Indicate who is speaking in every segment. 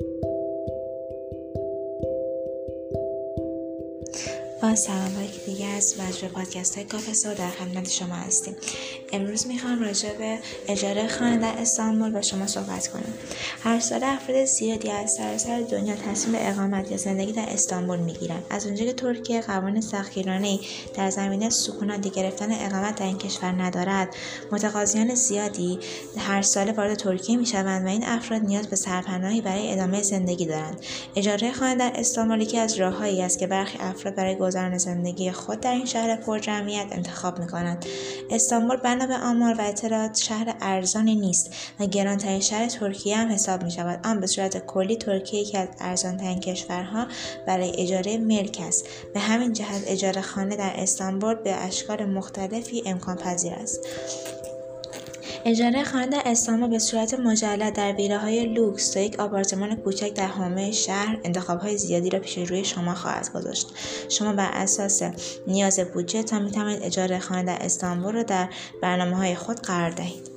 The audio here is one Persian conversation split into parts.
Speaker 1: Thank you. سلام با یکی دیگه از مجموع پادکست های کافه در خدمت شما هستیم. امروز می‌خوام راجع به اجاره خانه در استانبول با شما صحبت کنم. هر سال افراد زیادی از سراسر دنیا تصمیم به اقامت یا زندگی در استانبول می‌گیرند از اونجا که ترکیه قوانین سختگیرانه در زمینه سکونت گرفتن اقامت در این کشور ندارد متقاضیان زیادی هر سال وارد ترکیه می‌شوند و این افراد نیاز به سرپناهی برای ادامه زندگی دارند. اجاره خانه در استانبول یکی از راههایی است که برخی افراد برای گذران زندگی خود در این شهر پرجمعیت انتخاب می کنند. استانبول بنا به آمار و اطلاعات شهر ارزانی نیست و گرانترین شهر ترکیه هم حساب می شود. آن به صورت کلی ترکیه یکی از ارزانترین کشورها برای اجاره ملک است. به همین جهت اجاره خانه در استانبول به اشکال مختلفی امکان پذیر است. اجاره خانه در استانبول به صورت مجلد در های لوکس تا یک آپارتمان کوچک در حامه شهر های زیادی را پیش روی شما خواهد گذاشت. شما بر اساس نیاز بودجه تا می توانید اجاره خانه در استانبول را در برنامه های خود قرار دهید.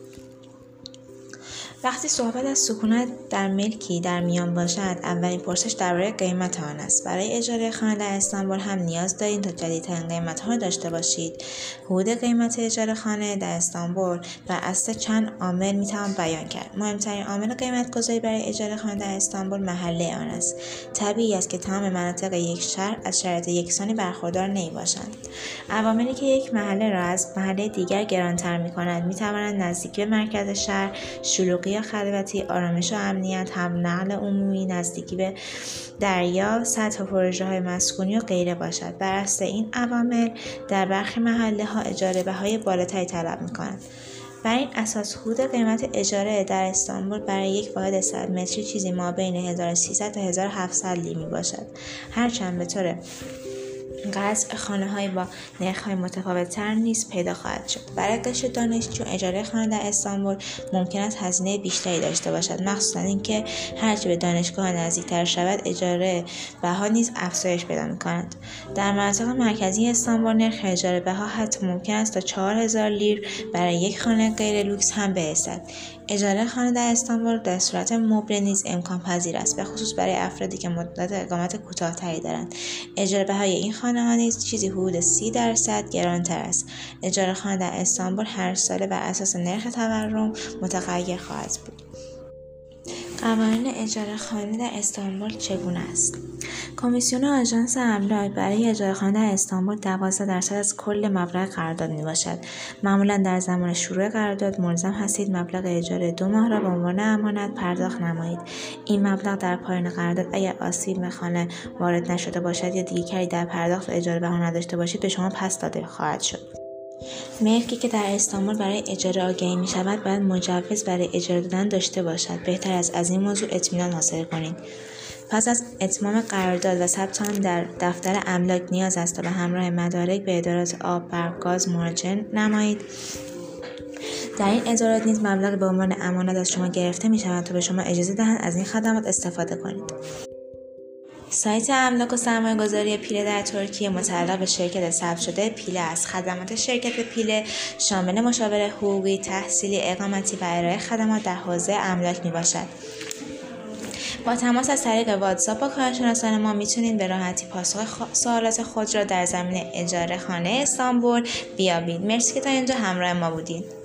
Speaker 1: وقتی صحبت از سکونت در ملکی در میان باشد اولین پرسش درباره قیمت آن است. برای اجاره خانه در استانبول هم نیاز دارید تا جدیدترین قیمت ها داشته باشید. حدود قیمت اجاره خانه در استانبول بر اساس چند عامل می‌توان بیان کرد. مهمترین عامل قیمت گذاری برای اجاره خانه در استانبول محله آن است. طبیعی است که تمام مناطق یک شهر از شرایط یکسانی برخوردار نمی باشند عواملی که یک محله را از محله دیگر گرانتر می کند می توانند نزدیکی به مرکز شهر شلوغی خلوتی؟ آرامش و امنیت هم نقل عمومی نزدیکی به دریا سطح پروژه های مسکونی و غیره باشد. بر اساس این عوامل در برخی محله ها اجاره بهای بالاتری طلب می کنند بر این اساس حدود قیمت اجاره در استانبول برای یک واحد 100 متری چیزی ما بین 1300 تا 1700 لی می باشد. هرچند به طور خانه های با های متفاوت تر نیز پیدا خواهد شد. برای قشر دانشجو اجاره خانه در استانبول ممکن است هزینه بیشتری داشته باشد مخصوصا اینکه هرچه به دانشگاه نزدیکتر شود اجاره بها نیز افزایش پیدا می‌کند. در مناطق مرکزی استانبول نرخ اجاره بها حتی ممکن است تا 4000 لیر برای یک خانه غیر لوکس هم برسد. اجاره خانه در استانبول در صورت مبله نیز امکان پذیر است به خصوص برای افرادی که مدت اقامت کوتاهتری دارند. اجاره بهای این خانه ها نیز چیزی حدود سی درصد گرانتر است. اجاره خانه در استانبول هر ساله بر اساس نرخ تورم متغیر خواهد بود. قوانین اجاره خانه در استانبول چگونه است؟ کمیسیون آژانس املاک برای اجاره خانه استانبول 12 درصد از کل مبلغ قرارداد می باشد معمولا در زمان شروع قرارداد ملزم هستید مبلغ اجاره دو ماه را به عنوان امانت پرداخت نمایید. این مبلغ در پایان قرارداد اگر آسیب به خانه وارد نشده باشد یا دیگری در پرداخت اجاره بها نداشته باشید به شما پس داده خواهد شد. ملکی که در استانبول برای اجاره آگهی می شود باید مجوز برای اجاره دادن داشته باشد. بهتر است از این موضوع اطمینان حاصل کنید. پس از اتمام قرارداد و ثبت آن در دفتر املاک نیاز است تا به همراه مدارک به ادارات آب برق گاز مراجعه نمایید. در این ادارات نیز مبلغ به عنوان امانت از شما گرفته می شود تا به شما اجازه دهند از این خدمات استفاده کنید. سایت املاک و سرمایه گذاری پیله در ترکیه متعلق به شرکت ثبت شده پیله است. خدمات شرکت پیله شامل مشاوره حقوقی تحصیلی اقامتی و ارائه خدمات در حوزه املاک می باشد با تماس از طریق واتساپ با کارشناسان ما می‌تونید به راحتی پاسخ سوالات خود را در زمینه اجاره خانه استانبول بیابید مرسی که تا اینجا همراه ما بودید